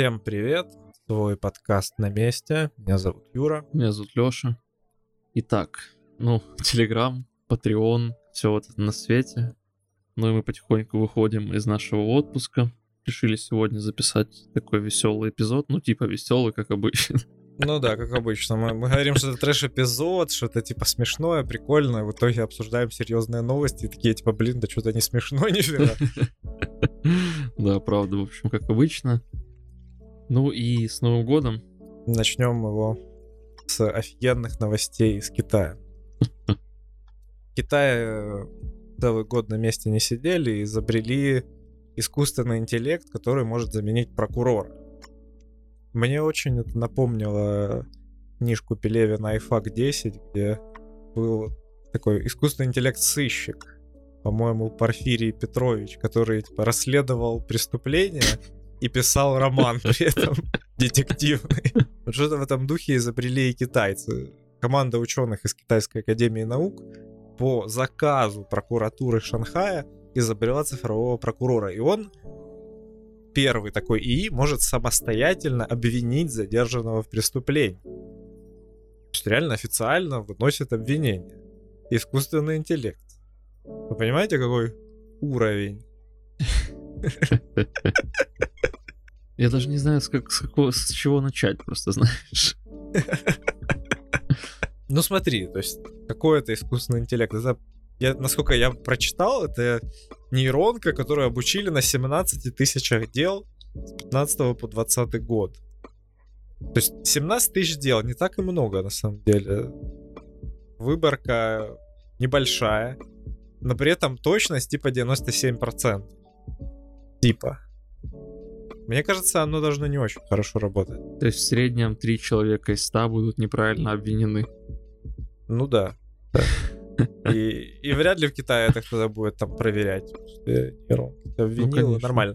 Всем привет! Свой подкаст на месте. Меня зовут Юра. Меня зовут Лёша. Итак, ну, Телеграм, Patreon, все вот это на свете. Ну и мы потихоньку выходим из нашего отпуска. Решили сегодня записать такой веселый эпизод. Ну, типа веселый, как обычно. Ну да, как обычно. Мы, мы говорим, что это трэш-эпизод, что это типа смешное, прикольное. В итоге обсуждаем серьезные новости и такие типа, блин, да что-то не смешно нифига. Да, правда, в общем, как обычно. Ну и с Новым годом. Начнем его с офигенных новостей из Китая. В Китае э, целый год на месте не сидели и изобрели искусственный интеллект, который может заменить прокурора. Мне очень это напомнило книжку Пелевина «Айфак 10», где был такой искусственный интеллект-сыщик, по-моему, Порфирий Петрович, который типа, расследовал преступления и писал роман при этом детективный. Вот что-то в этом духе изобрели и китайцы. Команда ученых из Китайской академии наук по заказу прокуратуры Шанхая изобрела цифрового прокурора. И он первый такой ИИ может самостоятельно обвинить задержанного в преступлении. То есть реально официально выносит обвинение. Искусственный интеллект. Вы понимаете, какой уровень? Я даже не знаю, с, как, с, какого, с чего начать, просто знаешь. Ну смотри, то есть какой это искусственный интеллект? Это, я, насколько я прочитал, это нейронка, которую обучили на 17 тысячах дел с 15 по 20 год. То есть 17 тысяч дел не так и много на самом деле. Выборка небольшая, но при этом точность типа 97%. Типа. Мне кажется, оно должно не очень хорошо работать. То есть в среднем три человека из ста будут неправильно обвинены. Ну да. И, и вряд ли в Китае это кто-то будет там проверять. Обвинил, ну, нормально.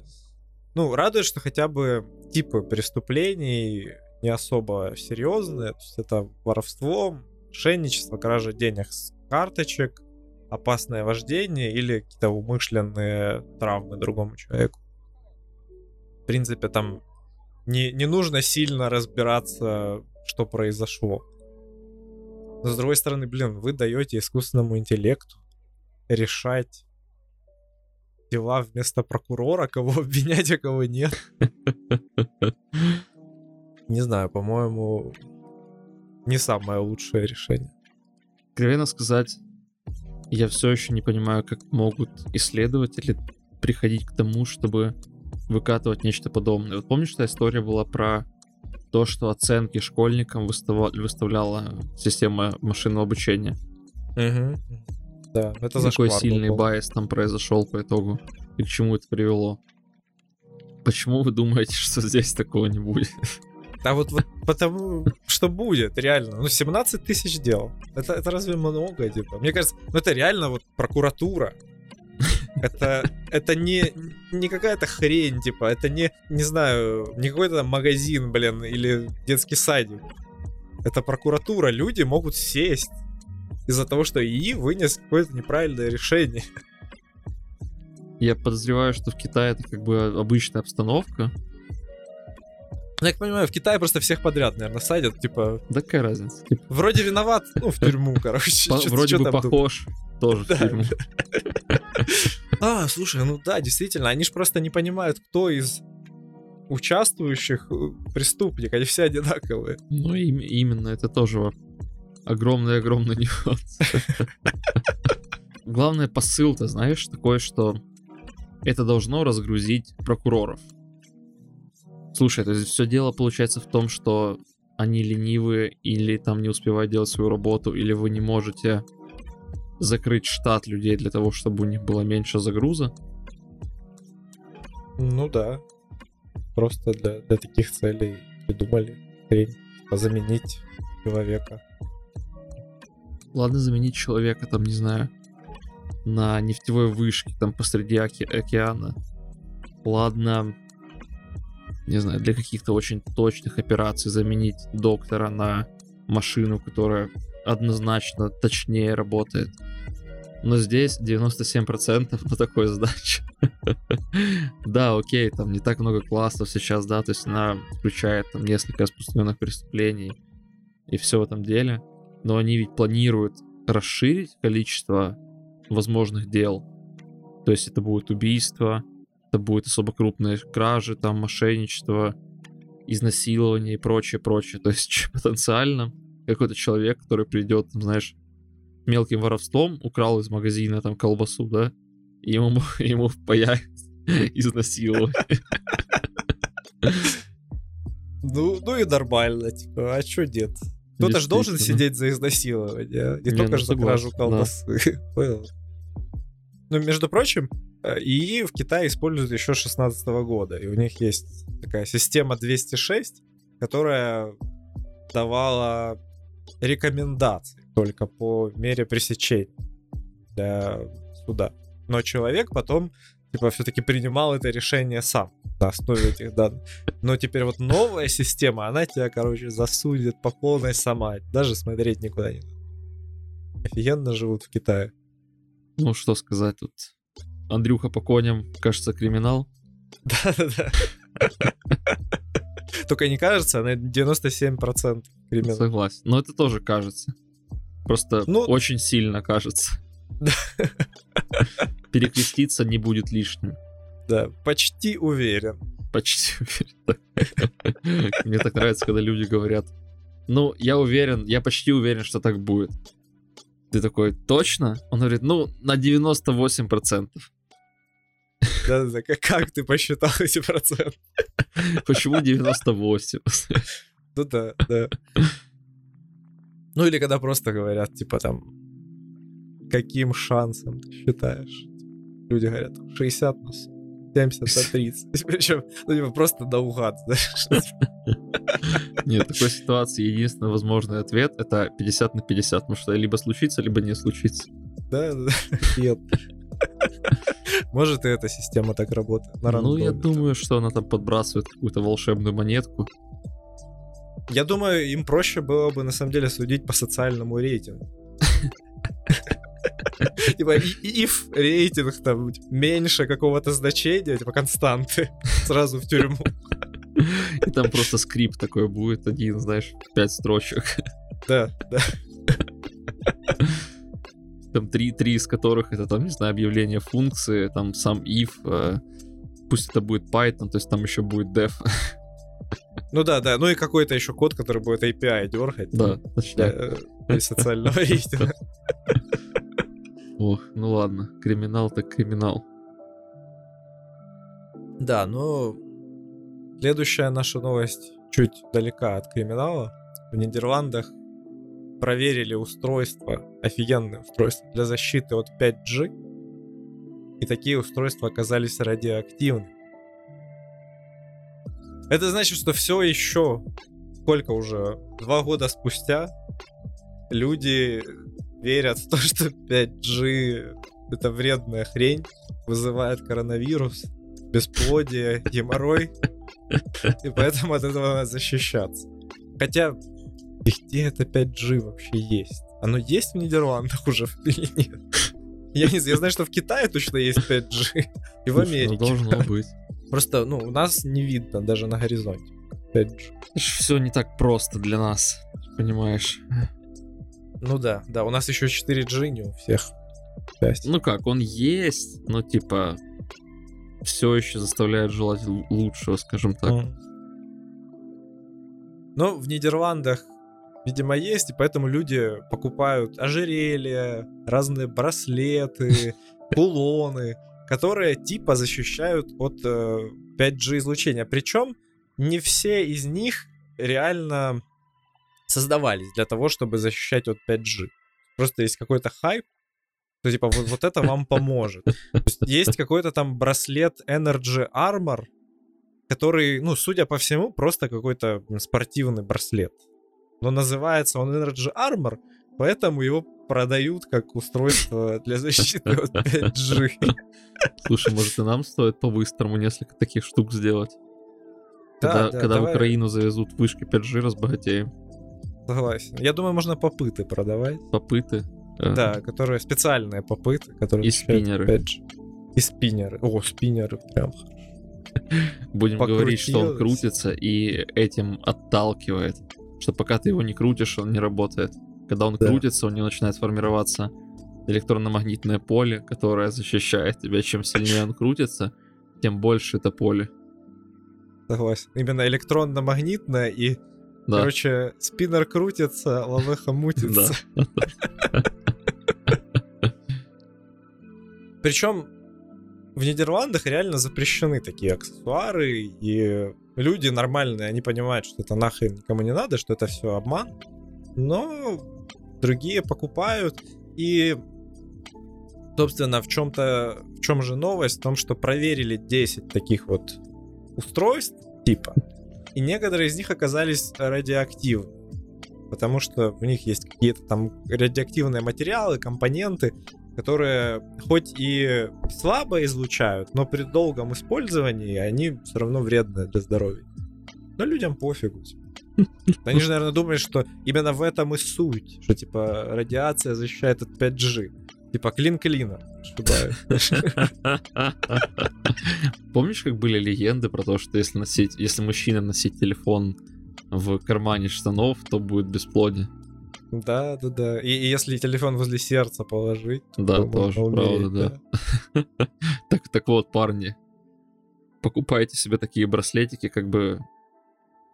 Ну, радует, что хотя бы типы преступлений не особо серьезные. То есть это воровство, мошенничество, кража денег с карточек, опасное вождение или какие-то умышленные травмы другому человеку. В принципе, там не, не нужно сильно разбираться, что произошло. Но с другой стороны, блин, вы даете искусственному интеллекту решать дела вместо прокурора, кого обвинять, а кого нет. Не знаю, по-моему, не самое лучшее решение. Откровенно сказать, я все еще не понимаю, как могут исследователи приходить к тому, чтобы выкатывать нечто подобное. Вот помнишь, что история была про то, что оценки школьникам выставляла, выставляла система машинного обучения. Угу. Да, это Какой сильный был. байс там произошел по итогу и к чему это привело. Почему вы думаете, что здесь такого не будет? А вот, вот потому, что будет, реально. Ну, 17 тысяч дел. Это, это разве много, типа? Мне кажется, ну это реально вот прокуратура. Это, это не, не какая-то хрень, типа, это не, не знаю, не какой-то магазин, блин, или детский садик. Это прокуратура, люди могут сесть из-за того, что ИИ вынес какое-то неправильное решение. Я подозреваю, что в Китае это как бы обычная обстановка. Ну, я понимаю, в Китае просто всех подряд, наверное, садят, типа... Да какая разница? Вроде виноват, ну, в тюрьму, короче. Вроде бы похож, тоже в тюрьму. А, слушай, ну да, действительно, они же просто не понимают, кто из участвующих э, преступник, они все одинаковые. Ну, и, именно, это тоже огромный-огромный нюанс. Главный посыл, ты знаешь, такое, что это должно разгрузить прокуроров. Слушай, то есть все дело получается в том, что они ленивые или там не успевают делать свою работу, или вы не можете закрыть штат людей для того, чтобы у них было меньше загруза? Ну да. Просто для, для таких целей придумали заменить человека. Ладно, заменить человека, там, не знаю, на нефтевой вышке, там, посреди оке- океана. Ладно, не знаю, для каких-то очень точных операций заменить доктора на машину, которая однозначно точнее работает. Но здесь 97% на такой задаче. да, окей, там не так много классов сейчас, да, то есть она включает там несколько распространенных преступлений и все в этом деле. Но они ведь планируют расширить количество возможных дел. То есть это будет убийство, это будет особо крупные кражи, там мошенничество, изнасилование и прочее, прочее. То есть потенциально какой-то человек, который придет, там, знаешь, мелким воровством, украл из магазина там колбасу, да, и ему, ему появится изнасилование. Ну, ну и нормально, типа, а чё нет? Кто-то же должен сидеть за изнасилование, не, не только же за кражу колбасы. Понял? Ну, между прочим, э, ИИ в Китае используют еще 16 года, и у них есть такая система 206, которая давала рекомендации только по мере пресечения для суда. Но человек потом, типа, все-таки принимал это решение сам на основе этих данных. Но теперь вот новая система, она тебя, короче, засудит по полной сама. Даже смотреть никуда не надо. Офигенно живут в Китае. Ну, что сказать тут. Андрюха по коням, кажется, криминал. Да-да-да. Только не кажется, она 97% криминал. Согласен. Но это тоже кажется. Просто ну... очень сильно кажется. Перекреститься не будет лишним. Да, почти уверен. Почти уверен. Мне так нравится, когда люди говорят, ну, я уверен, я почти уверен, что так будет. Ты такой, точно? Он говорит, ну, на 98%. Да-да-да, как ты посчитал эти проценты? Почему 98? Ну да, да. Ну или когда просто говорят, типа там, каким шансом ты считаешь? Люди говорят, 60 на 70 на 30. Причем, ну, типа, просто наугад, знаешь. Нет, в такой ситуации единственный возможный ответ — это 50 на 50, потому что либо случится, либо не случится. Да, да, нет. Может, и эта система так работает. На ну, я думаю, что она там подбрасывает какую-то волшебную монетку. Я думаю, им проще было бы на самом деле судить по социальному рейтингу. Типа, if рейтинг там меньше какого-то значения, типа константы, сразу в тюрьму. И там просто скрипт такой будет, один, знаешь, пять строчек. Да, да. Там три, три из которых это там, не знаю, объявление функции, там сам if, э, пусть это будет Python, то есть там еще будет def. Ну да, да, ну и какой-то еще код, который будет API дергать. Да, точнее. Для, для социального рейтинга. Ох, ну ладно, криминал так криминал. Да, ну следующая наша новость чуть далека от криминала. В Нидерландах проверили устройства, офигенные устройства для защиты от 5G. И такие устройства оказались радиоактивны. Это значит, что все еще, сколько уже, два года спустя, люди верят в то, что 5G это вредная хрень, вызывает коронавирус, бесплодие, геморрой. И поэтому от этого надо защищаться. Хотя, где это 5G вообще есть? Оно есть в Нидерландах уже или нет? Я не знаю, я знаю, что в Китае точно есть 5G. И в ну, Америке. Должно быть. Просто, ну, у нас не видно даже на горизонте. 5G. Все не так просто для нас, понимаешь. Ну да, да, у нас еще 4G не у всех. Часть. Ну как, он есть, но типа все еще заставляет желать лучшего, скажем так. Mm. Но в Нидерландах, видимо, есть, и поэтому люди покупают ожерелья, разные браслеты, кулоны, которые типа защищают от 5G э, излучения. Причем не все из них реально создавались для того, чтобы защищать от 5G. Просто есть какой-то хайп, что типа вот, вот это вам поможет. Есть, есть какой-то там браслет Energy Armor, который, ну, судя по всему, просто какой-то спортивный браслет. Но называется он Energy Armor, поэтому его продают как устройство для защиты от 5G. Слушай, может и нам стоит по-быстрому несколько таких штук сделать? Да, когда да, когда в Украину завезут вышки 5G, разбогатеем. Согласен. Я думаю, можно попыты продавать. Попыты? Э, Да, которые специальные попыты, которые... И спиннеры. опять же. И спиннеры. О, спиннеры прям. Будем говорить, что он крутится и этим отталкивает. Что пока ты его не крутишь, он не работает. Когда он Да. крутится, у него начинает формироваться электронно-магнитное поле, которое защищает тебя. Чем сильнее он крутится, тем больше это поле. Согласен. Именно электронно-магнитное и, Да. короче, спиннер крутится, лавеха мутится. Причем в Нидерландах реально запрещены такие аксессуары, и люди нормальные, они понимают, что это нахрен никому не надо, что это все обман, но другие покупают, и, собственно, в чем-то, в чем же новость? В том, что проверили 10 таких вот устройств, типа, и некоторые из них оказались радиоактивны, потому что в них есть какие-то там радиоактивные материалы, компоненты, которые хоть и слабо излучают, но при долгом использовании они все равно вредны для здоровья. Но людям пофигу. типа. Они же, наверное, думают, что именно в этом и суть, что типа радиация защищает от 5G. Типа клин клина. Помнишь, как были легенды про то, что если носить, если мужчина носить телефон в кармане штанов, то будет бесплодие? Да, да, да. И, и если телефон возле сердца положить, Да, то тоже умереть, правда, да. Так, так вот, парни, покупайте себе такие браслетики, как бы,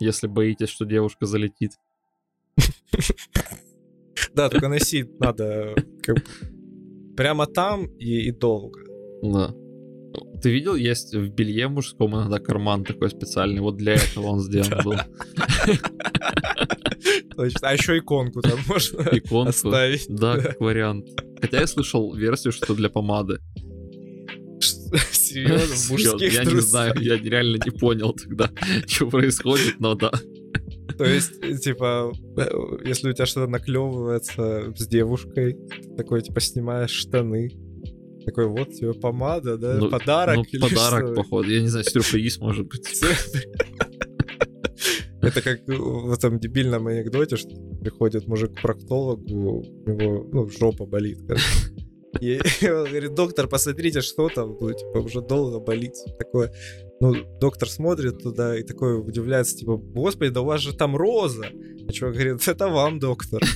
если боитесь, что девушка залетит. Да, только носить надо прямо там и, долго. Да. Ты видел, есть в белье мужском иногда карман такой специальный, вот для этого он сделан был. Точно. А еще иконку там можно Иконку. оставить. Да, как вариант. Хотя я слышал версию, что для помады. Серьезно, в мужских Я не знаю, я реально не понял тогда, что происходит, но да. То есть, типа, э, если у тебя что-то наклевывается с девушкой, такой, типа, снимаешь штаны, такой, вот тебе помада, да, Ну, подарок Ну, или подарок, что? походу. Я не знаю, сюрприз, может быть. Это как в этом дебильном анекдоте, что приходит мужик к проктологу, у него, ну, жопа болит, короче. И он говорит, доктор, посмотрите, что там, ну, типа, уже долго болит. Такое, ну, доктор смотрит туда и такой удивляется, типа, господи, да у вас же там роза. А чувак говорит, это вам, доктор.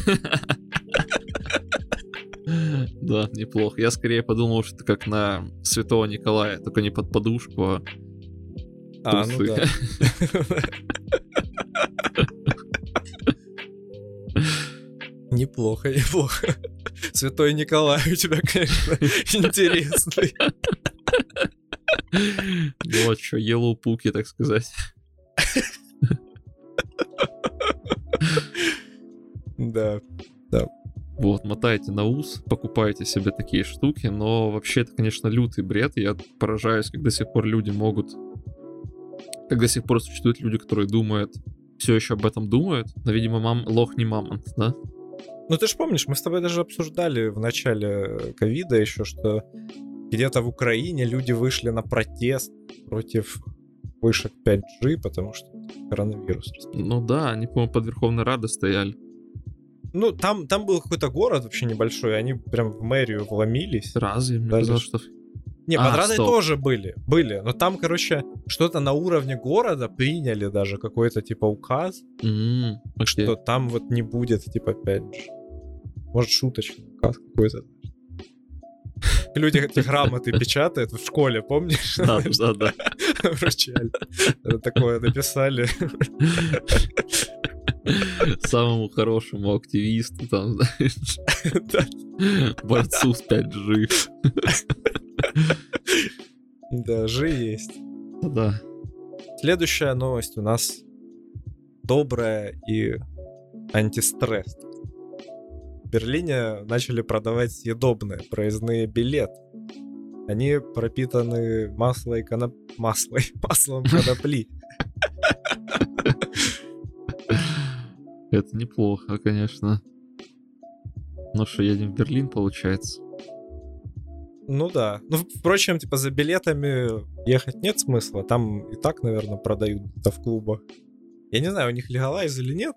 Да, неплохо. Я скорее подумал, что это как на Святого Николая, только не под подушку, а А, ну да. Неплохо, неплохо. Святой Николай у тебя, конечно, интересный. вот что, Yellow Пуки, так сказать. Да. Вот, мотайте на ус, покупайте себе такие штуки, но вообще это, конечно, лютый бред. Я поражаюсь, как до сих пор люди могут... Как до сих пор существуют люди, которые думают, все еще об этом думают, но, видимо, мам, лох не мамонт, да? Ну ты же помнишь, мы с тобой даже обсуждали в начале ковида еще, что где-то в Украине люди вышли на протест против вышек 5G, потому что коронавирус. Ну да, они, по-моему, под Верховной Радой стояли. Ну, там, там был какой-то город вообще небольшой, они прям в мэрию вломились. Разве? Мне казалось, что... Не, А, под Радой стоп. тоже были, были, но там, короче, что-то на уровне города приняли даже какой-то типа указ, М, окей. что там вот не будет типа 5G. Может, шуточный указ какой-то. Люди эти грамоты печатают в школе, помнишь? Да, да, да. Вручали. Это Такое написали. Самому хорошему активисту, там, знаешь, борцу с 5G. Да, жи есть. Да. Следующая новость у нас добрая и антистресс. В Берлине начали продавать съедобные проездные билеты. Они пропитаны маслой коноп... маслой, маслом конопли. Это неплохо, конечно. Ну что, едем в Берлин, получается? Ну да. Ну, впрочем, типа за билетами ехать нет смысла. Там и так, наверное, продают это в клубах. Я не знаю, у них легалайз или нет.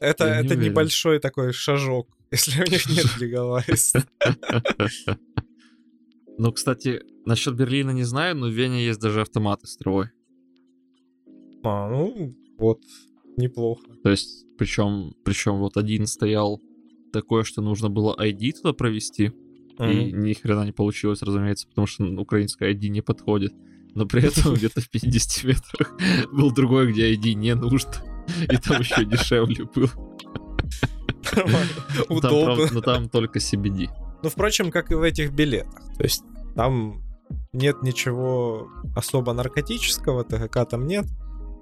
Это, Я это небольшой такой шажок, если у них нет легалайз. Ну, кстати, насчет Берлина не знаю, но в Вене есть даже автоматы с травой. А, ну, вот, неплохо. То есть, причем, причем вот один стоял такое, что нужно было ID туда провести, и Мгм. ни хрена не получилось, разумеется, потому что украинское ID не подходит. Но при этом где-то в 50 метрах был другой, где ID не нужно. И там еще дешевле был. Ну, Удобно. но там только CBD. Ну, впрочем, как и в этих билетах. То есть там нет ничего особо наркотического, ТГК там нет.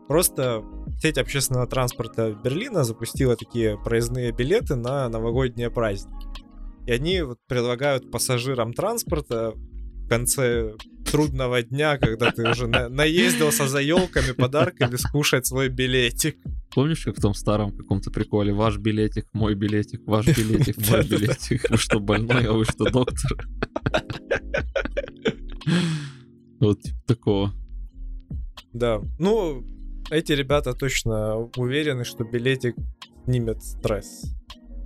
Просто сеть общественного транспорта Берлина запустила такие проездные билеты на новогодние праздники. И они вот предлагают пассажирам транспорта в конце трудного дня, когда ты уже на- наездился за елками, подарками, скушать свой билетик. Помнишь, как в том старом каком-то приколе? Ваш билетик, мой билетик, ваш билетик, мой билетик. Вы что, больной, а вы что, доктор? Вот типа такого. Да. Ну, эти ребята точно уверены, что билетик снимет стресс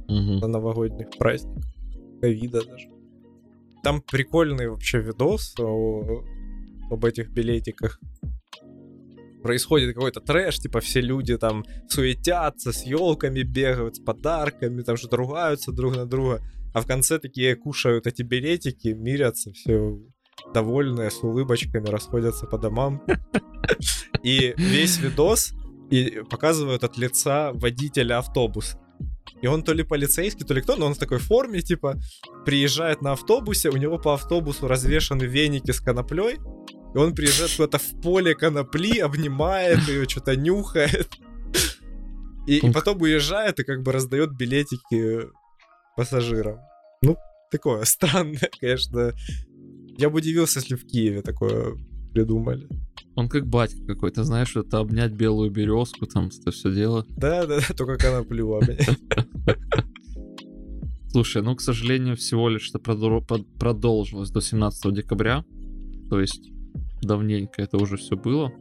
Мгм. на новогодних праздниках. Ковида даже. Там прикольный вообще видос о- об этих билетиках. Происходит какой-то трэш, типа все люди там суетятся, с елками бегают, с подарками, там что-то ругаются друг на друга. А в конце такие кушают эти билетики, мирятся, все довольные, с улыбочками, расходятся по домам. И весь видос и показывают от лица водителя автобуса. И он то ли полицейский, то ли кто, но он в такой форме, типа, приезжает на автобусе, у него по автобусу развешаны веники с коноплей, и он приезжает куда-то в поле конопли, обнимает ее, что-то нюхает. И, и потом уезжает и как бы раздает билетики пассажирам. Ну, такое странное, конечно. Я бы удивился, если в Киеве такое придумали. Он как батька какой-то, знаешь, это обнять белую березку, там, это все дело. Да, да, да, только коноплю обнять. Слушай, ну, к сожалению, всего лишь это продолжилось до 17 декабря. То есть давненько это уже все было.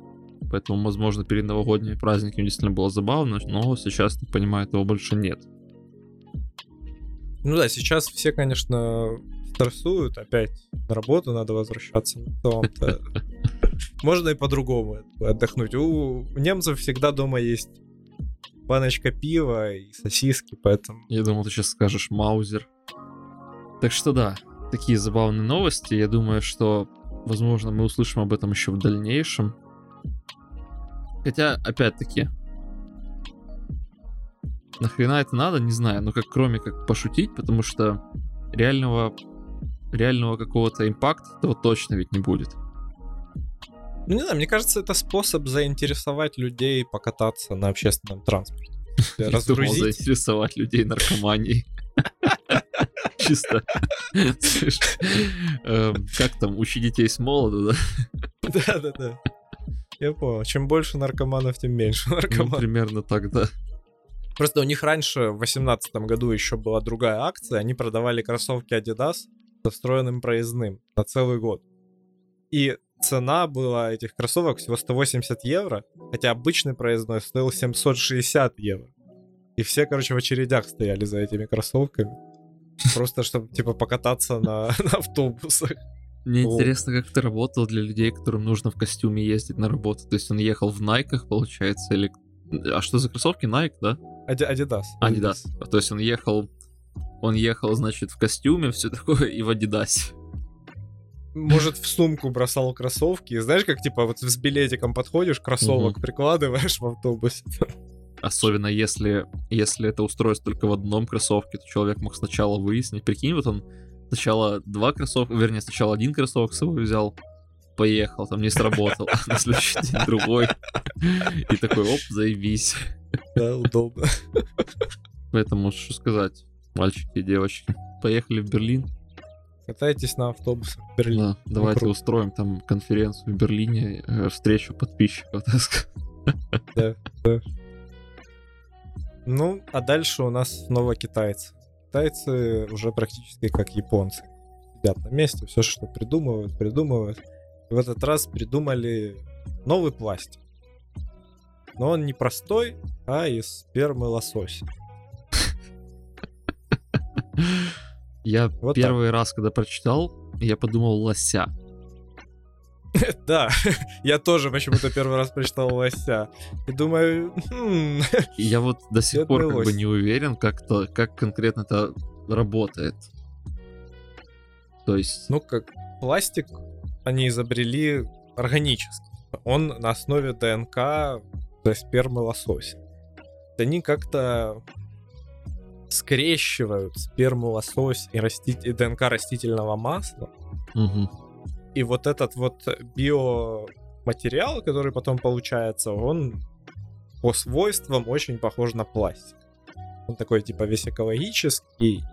Поэтому, возможно, перед новогодними праздниками действительно было забавно, но сейчас, так понимаю, этого больше нет. Ну да, сейчас все, конечно, стрессуют, опять на работу надо возвращаться. Можно и по-другому отдохнуть. У немцев всегда дома есть баночка пива и сосиски, поэтому... Я думал, ты сейчас скажешь Маузер. Так что да, такие забавные новости. Я думаю, что, возможно, мы услышим об этом еще в дальнейшем. Хотя, опять-таки, нахрена это надо, не знаю, но как кроме как пошутить, потому что реального реального какого-то импакта этого точно ведь не будет. Ну, не знаю, мне кажется, это способ заинтересовать людей покататься на общественном транспорте. Я думал, Разгрузить. заинтересовать людей наркоманией. Чисто. Эм, Как там, учи детей с молоду, да? Да-да-да. Я понял. Чем больше наркоманов, тем меньше Ну, наркоманов. примерно так, да. Просто у них раньше, в 2018 году, еще была другая акция. Они продавали кроссовки Adidas со встроенным проездным на целый год. И цена была этих кроссовок всего 180 евро, хотя обычный проездной стоил 760 евро. И все, короче, в очередях стояли за этими кроссовками. Просто чтобы, типа, покататься на, на автобусах. Мне интересно, как это работало для людей, которым нужно в костюме ездить на работу. То есть он ехал в Найках, получается, или... А что за кроссовки? Nike, да? Ади- Adidas. Adidas. То есть он ехал... Он ехал, значит, в костюме, все такое, и в Адидасе. Может, в сумку бросал кроссовки. И знаешь, как, типа, вот с билетиком подходишь, кроссовок прикладываешь в автобусе. Особенно если, если это устройство только в одном кроссовке, то человек мог сначала выяснить. Прикинь, вот он сначала два кроссовка, вернее, сначала один кроссовок с собой взял, поехал, там не сработал, а на следующий день другой. И такой, оп, заебись. Да, удобно. Поэтому, что сказать, мальчики и девочки, поехали в Берлин катайтесь на автобусах в Берлине. Да, давайте круто. устроим там конференцию в Берлине, э, встречу подписчиков. Да, да. Ну, а дальше у нас снова китайцы. Китайцы уже практически как японцы. Сидят на месте, все, что придумывают, придумывают. И в этот раз придумали новый пластик. Но он не простой, а из спермы лосося. Я Вот первый раз, когда прочитал, я подумал лося. Да, я тоже почему-то первый раз прочитал лося. И думаю, хм, я вот до сих пор как бы не уверен, как-то, как конкретно это работает. То есть, ну как пластик они изобрели органически. Он на основе ДНК, то есть спермы лосося. Они как-то скрещивают сперму лосось и, расти- и ДНК растительного масла. мгм. И вот этот вот биоматериал, который потом получается, он по свойствам очень похож на пластик. Он такой типа весь экологический,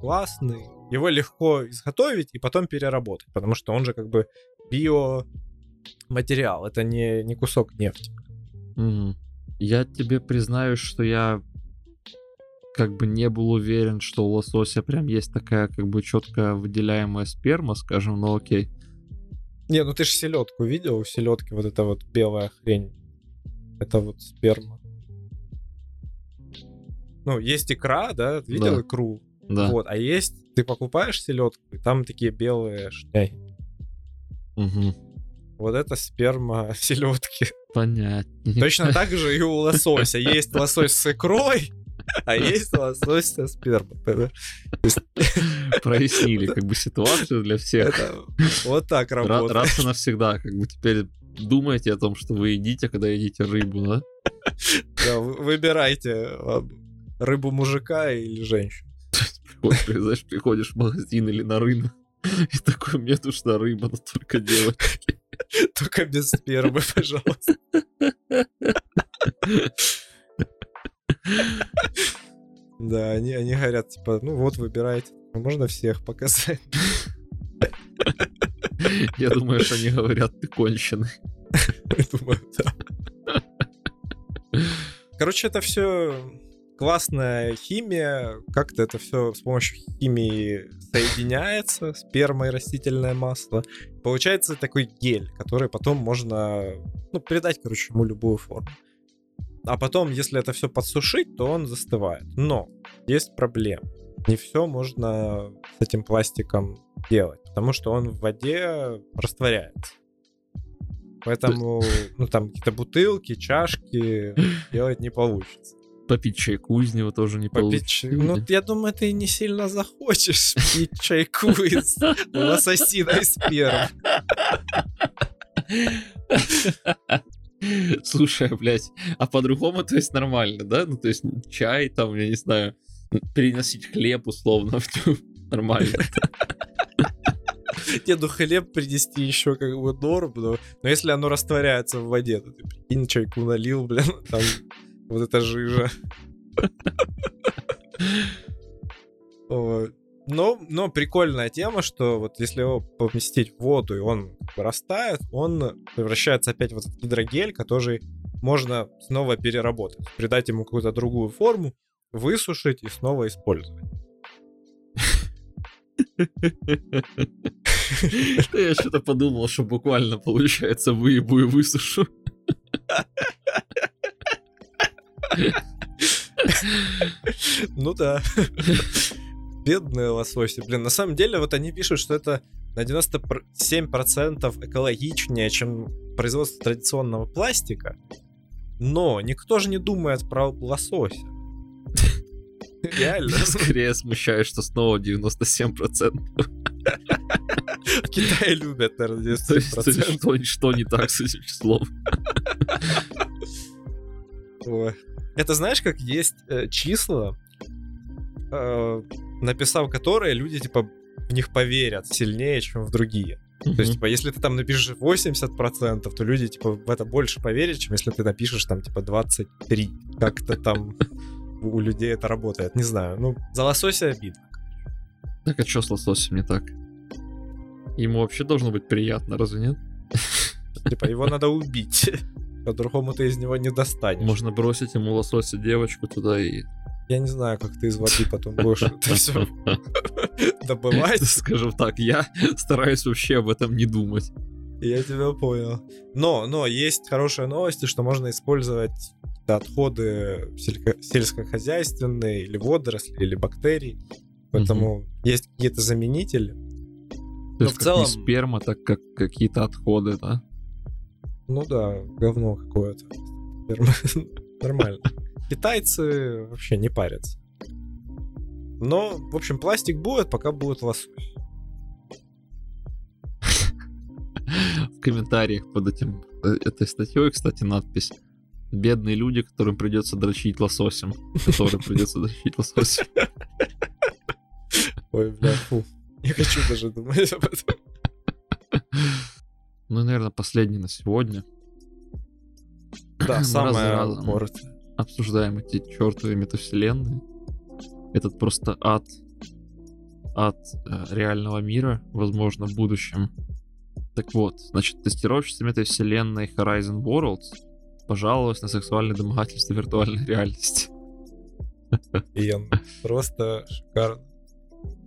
классный. Его легко изготовить и потом переработать, потому что он же как бы биоматериал, это не, не кусок нефти. Мгм. Я тебе признаюсь, что я как бы не был уверен, что у лосося прям есть такая как бы четко выделяемая сперма, скажем, ну окей. Не, ну ты же селедку видел? У селедки вот эта вот белая хрень. Это вот сперма. Ну, есть икра, да? Видел Да. икру? Да. Вот, а есть, ты покупаешь селедку, и там такие белые шняги. Мгм. Вот это сперма селедки. Понятнее. Точно так же и у лосося. Есть лосось с икрой, а есть лосось со спермой. Прояснили как бы ситуацию для всех. Вот так Ра- работает. Раз и навсегда, как бы теперь думайте о том, что вы едите, когда едите рыбу, да? Да, вы- выбирайте ладно, рыбу мужика или женщину. Знаешь, приходишь в магазин или на рынок, и такой, мне нужна рыба, но только девочки. Только без спермы, пожалуйста. Да, они, они говорят, типа, ну вот, выбирайте. Можно всех показать. Я думаю, что они говорят, ты конченый. Я думаю, да. Короче, это все классная химия. Как-то это все с помощью химии соединяется, сперма и растительное масло. Получается такой гель, который потом можно ну, придать, короче, ему любую форму. А потом, если это все подсушить, то он застывает. Но есть проблема. Не все можно с этим пластиком делать, потому что он в воде растворяется. Поэтому, ну, там какие-то бутылки, чашки делать не получится. Попить чайку из него тоже не Попить получится. чай- Ну, я думаю, ты не сильно захочешь пить чайку из лососиной спермы. Слушай, блядь, а по-другому, то есть нормально, да? Ну, то есть чай там, я не знаю, переносить хлеб условно нормально. Деду хлеб принести еще как бы норм, но, но если оно растворяется в воде, то ты прикинь, чайку налил, блин, там вот эта жижа. Ой. Но, но прикольная тема, что вот если его поместить в воду и он как бы растает, он превращается опять вот в гидрогель, который можно снова переработать, придать ему какую-то другую форму, высушить и снова использовать. Я что-то подумал, что буквально получается выебу и высушу. Ну да. Бедные лососи. Блин, на самом деле, вот они пишут, что это на 97% экологичнее, чем производство традиционного пластика. Но никто же не думает про лосося. Реально. Скорее смущаюсь, что снова 97%. В Китае любят, наверное, То есть, 97%. Что, что не так с этим числом? Это знаешь, как есть э, числа, э, написав которые, люди, типа, в них поверят сильнее, чем в другие. То есть, типа, если ты там напишешь 80%, то люди, типа, в это больше поверят, чем если ты напишешь там, типа, 23. Как-то там у людей это работает. Не знаю. Ну, за лосося обидно. Так а что с лососем не так? Ему вообще должно быть приятно, разве нет? Типа, его надо убить. По-другому ты из него не достанешь. Можно бросить ему лосося девочку туда и... Я не знаю, как ты из воды потом будешь это все добывать. Скажем так, я стараюсь вообще об этом не думать. Я тебя понял. Но, но есть хорошие новости, что можно использовать отходы сельско- сельскохозяйственные или водоросли, или бактерий. поэтому есть какие-то заменители. То Но есть в целом- не сперма, так как какие-то отходы, да? Ну да, говно какое-то. Нормально. Китайцы вообще не парятся. Но, в общем, пластик будет, пока будет лосось. В комментариях под этим э, этой статьей, кстати, надпись. Бедные люди, которым придется дрочить лососем. Которым придется дрочить лососем. Ой, бля, фу. Не хочу даже думать об этом. Ну, и, наверное, последний на сегодня. Да, самое разом. Обсуждаем эти чертовые метавселенные. Этот просто ад. Ад э, реального мира, возможно, в будущем. Так вот, значит, тестировщица метавселенной Horizon Worlds пожаловалась на сексуальное домогательство виртуальной реальности. Иен, просто шикарно.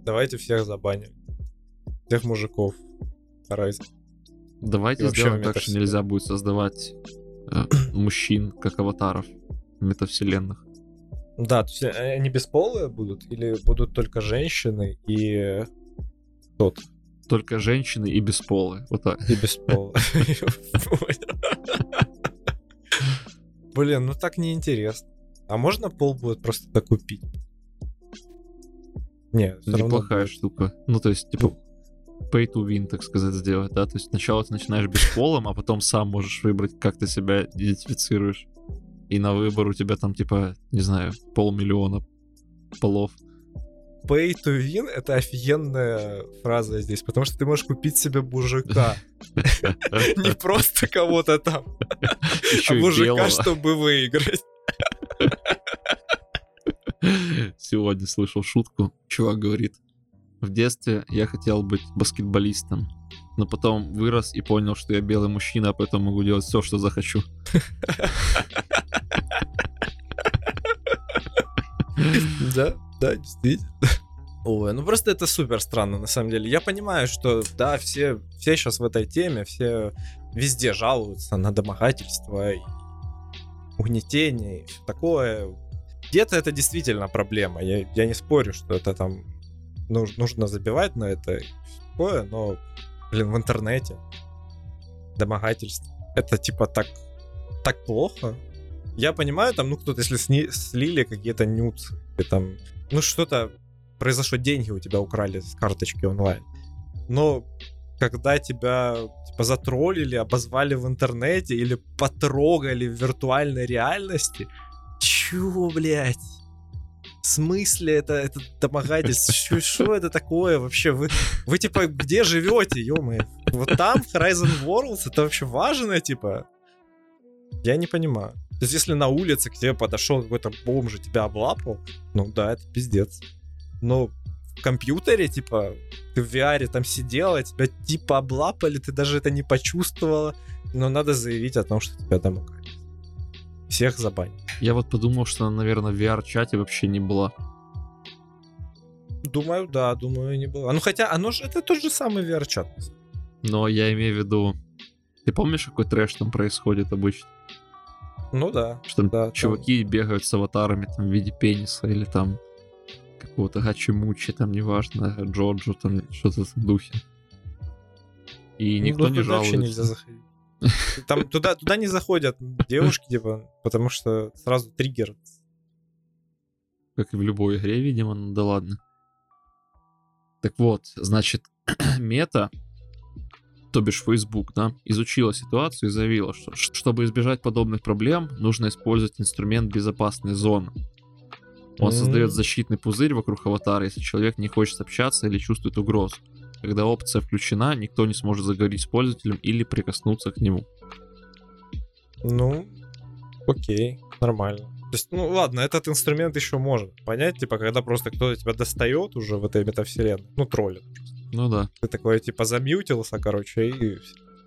Давайте всех забаним. Всех мужиков. Horizon. Давайте сделаем так, что нельзя будет создавать э, мужчин как аватаров метавселенных. Да, то есть э, они бесполые будут или будут только женщины и тот Только женщины и бесполые. Вот так. и бесполые. Блин, ну так неинтересно. А можно пол будет просто докупить? Не, равно Неплохая будет. штука. Ну, то есть, типа, pay to win, так сказать, сделать, да? То есть сначала ты начинаешь бесполым, а потом сам можешь выбрать, как ты себя идентифицируешь. И на выбор у тебя там, типа, не знаю, полмиллиона полов. Pay to win — это офигенная фраза здесь, потому что ты можешь купить себе мужика. Не просто кого-то там, а мужика, чтобы выиграть. Сегодня слышал шутку. Чувак говорит, в детстве я хотел быть баскетболистом, но потом вырос и понял, что я белый мужчина, а поэтому могу делать все, что захочу. Да, да, действительно. Ой, ну просто это супер странно, на самом деле. Я понимаю, что, да, все, все сейчас в этой теме, все везде жалуются на домогательство и угнетение и такое. Где-то это действительно проблема. Я, я не спорю, что это там нуж- нужно забивать на это такое, но, блин, в интернете домогательство. Это типа так, так плохо. Я понимаю, там, ну, кто-то, если сни- слили какие-то нюцы, там, ну, что-то произошло, деньги у тебя украли с карточки онлайн. Но когда тебя типа затроллили, обозвали в интернете или потрогали в виртуальной реальности, чё, блядь? В смысле это, это домогательство? Что это такое вообще? Вы, вы типа где живете, ё Вот там, Horizon Worlds, это вообще важно, типа? Я не понимаю. То есть, если на улице к тебе подошел какой-то бомж и тебя облапал, ну да, это пиздец. Но в компьютере, типа, ты в VR там сидела, тебя типа облапали, ты даже это не почувствовала, но надо заявить о том, что тебя там украли. Всех забанить. Я вот подумал, что наверное, в VR-чате вообще не была. Думаю, да, думаю, не было. Ну хотя, оно же это тот же самый VR-чат. Но я имею в виду... Ты помнишь, какой трэш там происходит обычно? Ну да. Что там Да, там- чуваки бегают с аватарами там, в виде пениса или там какого-то Гачимучи, там неважно, Джорджо, там что-то в духе. И Ну, никто не туда вообще жалуется. нельзя заходить. Там туда, туда не заходят девушки, типа, потому что сразу триггер. Как и в любой игре, видимо, ну да ладно. Так вот, значит, мета, то бишь Facebook, да, изучила ситуацию и заявила, что чтобы избежать подобных проблем, нужно использовать инструмент безопасной зоны. Он М. создает защитный пузырь вокруг аватара, если человек не хочет общаться или чувствует угрозу. Когда опция включена, никто не сможет заговорить с пользователем или прикоснуться к нему. Ну, окей, нормально. То есть, ну ладно, этот инструмент еще можно понять, типа, когда просто кто-то тебя достает уже в этой метавселенной, ну, троллит. Ну да. Ты такой, типа, замьютился, короче, и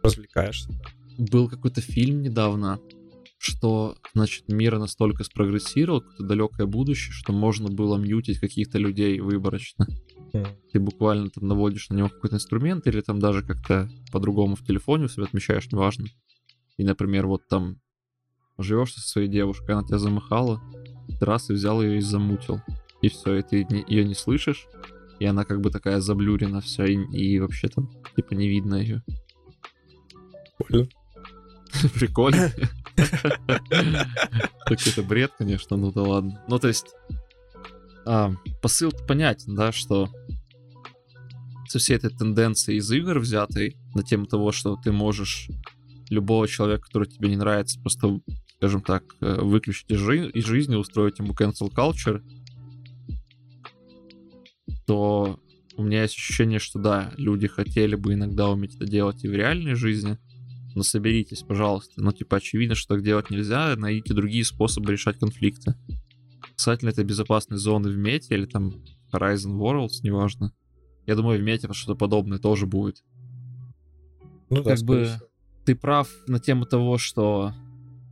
развлекаешься. Был какой-то фильм недавно, что, значит, мир настолько спрогрессировал, какое-то далекое будущее, что можно было мьютить каких-то людей выборочно. М. Ты буквально там наводишь на него какой-то инструмент или там даже как-то по-другому в телефоне у себя отмечаешь, неважно. И, например, вот там живешь со своей девушкой, она тебя замахала, раз и взял ее и замутил. и все, и ты ее не слышишь, и она как бы такая заблюрена вся, и, и вообще там, типа, не видно ее. Прикольно. Прикольно. Так это бред, конечно, ну да ладно. Ну, то есть, а, посыл понятен, да, что со всей этой тенденцией из игр взятой на тему того, что ты можешь любого человека, который тебе не нравится, просто, скажем так, э, выключить из, жи- из жизни, устроить ему cancel culture, то у меня есть ощущение, что да, люди хотели бы иногда уметь это делать и в реальной жизни, но соберитесь, пожалуйста. Ну, типа, очевидно, что так делать нельзя, найдите другие способы решать конфликты. Касательно этой безопасной зоны в мете или там Horizon Worlds, неважно. Я думаю, в мете что-то подобное тоже будет. Ну да, как бы скорее всего. ты прав на тему того, что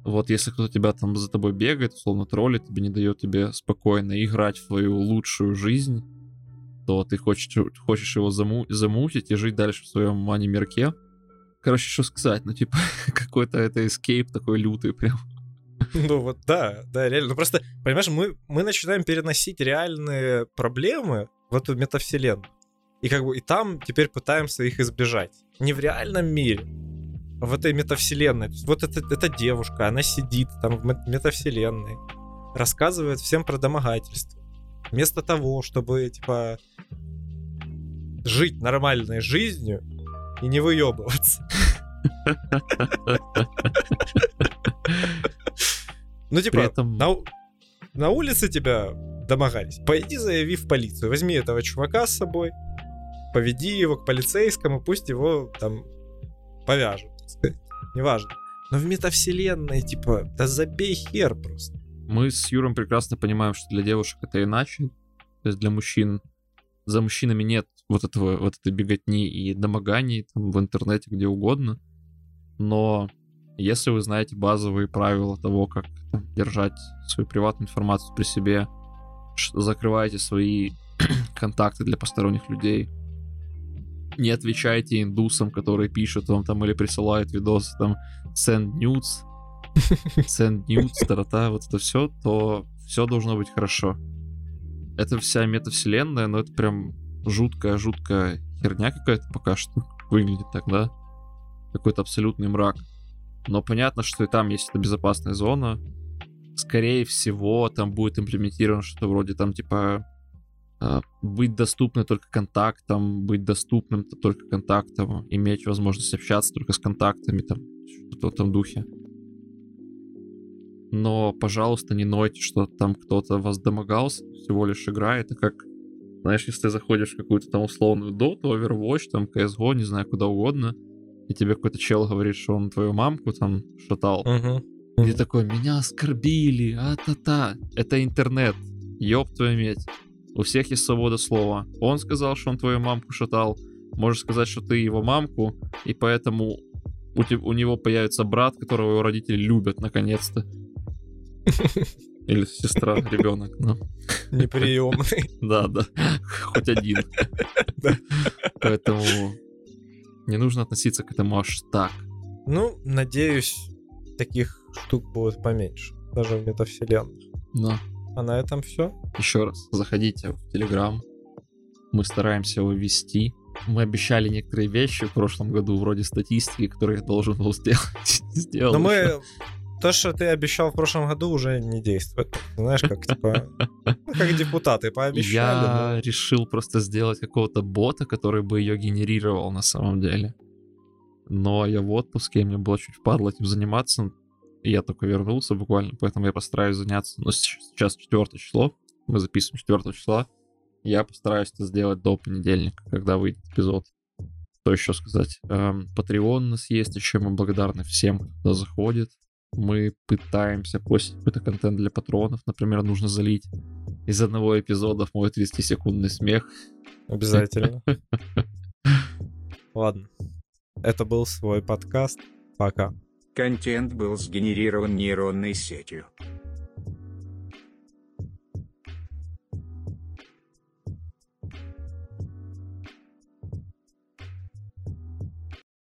вот если кто-то тебя там за тобой бегает, условно троллит, тебе не дает тебе спокойно играть в твою лучшую жизнь, то ты хочешь, хочешь его заму- замутить и жить дальше в своем мани-мирке. Короче, что сказать, ну типа какой-то это эскейп такой лютый прям. Ну вот да, да, реально. Ну просто, понимаешь, мы, мы начинаем переносить реальные проблемы в эту метавселенную. И как бы и там теперь пытаемся их избежать. Не в реальном мире, а в этой метавселенной. Вот это, эта девушка, она сидит там в мет- метавселенной, рассказывает всем про домогательство. Вместо того, чтобы, типа, жить нормальной жизнью и не выебываться. Ну, типа, этом- на, на улице тебя домогались. Пойди заяви в полицию. Возьми этого чувака с собой, поведи его к полицейскому, пусть его там повяжут. Неважно. Но в метавселенной, типа, да забей хер просто. Мы с Юром прекрасно понимаем, что для девушек это иначе. То есть для мужчин, за мужчинами нет вот этого, вот этой беготни и домоганий там, в интернете, где угодно. Но если вы знаете базовые правила того, как там, держать свою приватную информацию при себе, закрываете свои контакты для посторонних людей, не отвечайте индусам, которые пишут вам там или присылают видосы там send nudes, send nudes, тарата, вот это все, то все должно быть хорошо. Это вся метавселенная, но это прям жуткая-жуткая херня какая-то пока что выглядит так, да? Какой-то абсолютный мрак. Но понятно, что и там есть эта безопасная зона. Скорее всего, там будет имплементировано что-то вроде там типа а, быть доступным только контактам, быть доступным только контактам, иметь возможность общаться только с контактами, там, что-то в этом духе. Но, пожалуйста, не нойте, что там кто-то вас домогался, всего лишь игра, это как, знаешь, если ты заходишь в какую-то там условную Dota, Overwatch, там, CSGO, не знаю, куда угодно, и тебе какой-то чел говорит, что он твою мамку там шатал, и ты такой, меня оскорбили, а-та-та. Это интернет, ёб твою медь. У всех есть свобода слова. Он сказал, что он твою мамку шатал. Можешь сказать, что ты его мамку, и поэтому у, у него появится брат, которого его родители любят, наконец-то. Или сестра, ребенок, ну. Неприемный. Да, да. Хоть один. Да. Поэтому не нужно относиться к этому аж так. Ну, надеюсь, таких штук будет поменьше. Даже в метавселенных. Но А на этом все. еще раз, заходите в Телеграм. Мы стараемся его вести. Мы обещали некоторые вещи в прошлом году, вроде статистики, которые я должен был сделать. Сделал Но мы... То, что ты обещал в прошлом году, уже не действует. Знаешь, как типа... ну, как депутаты пообещали. Я решил просто сделать какого-то бота, который бы ее генерировал на самом деле. Но я в отпуске, и мне было чуть впадло этим заниматься. И я только вернулся буквально, поэтому я постараюсь заняться. Но с- сейчас 4 число, мы записываем 4 числа. Я постараюсь это сделать до понедельника, когда выйдет эпизод. Что еще сказать? Эм, Patreon у нас есть еще, мы благодарны всем, кто заходит. Мы пытаемся постить какой-то контент для патронов. Например, нужно залить из одного эпизода в мой 30-секундный смех. Обязательно. Ладно. Это был свой подкаст. Пока. Контент был сгенерирован нейронной сетью.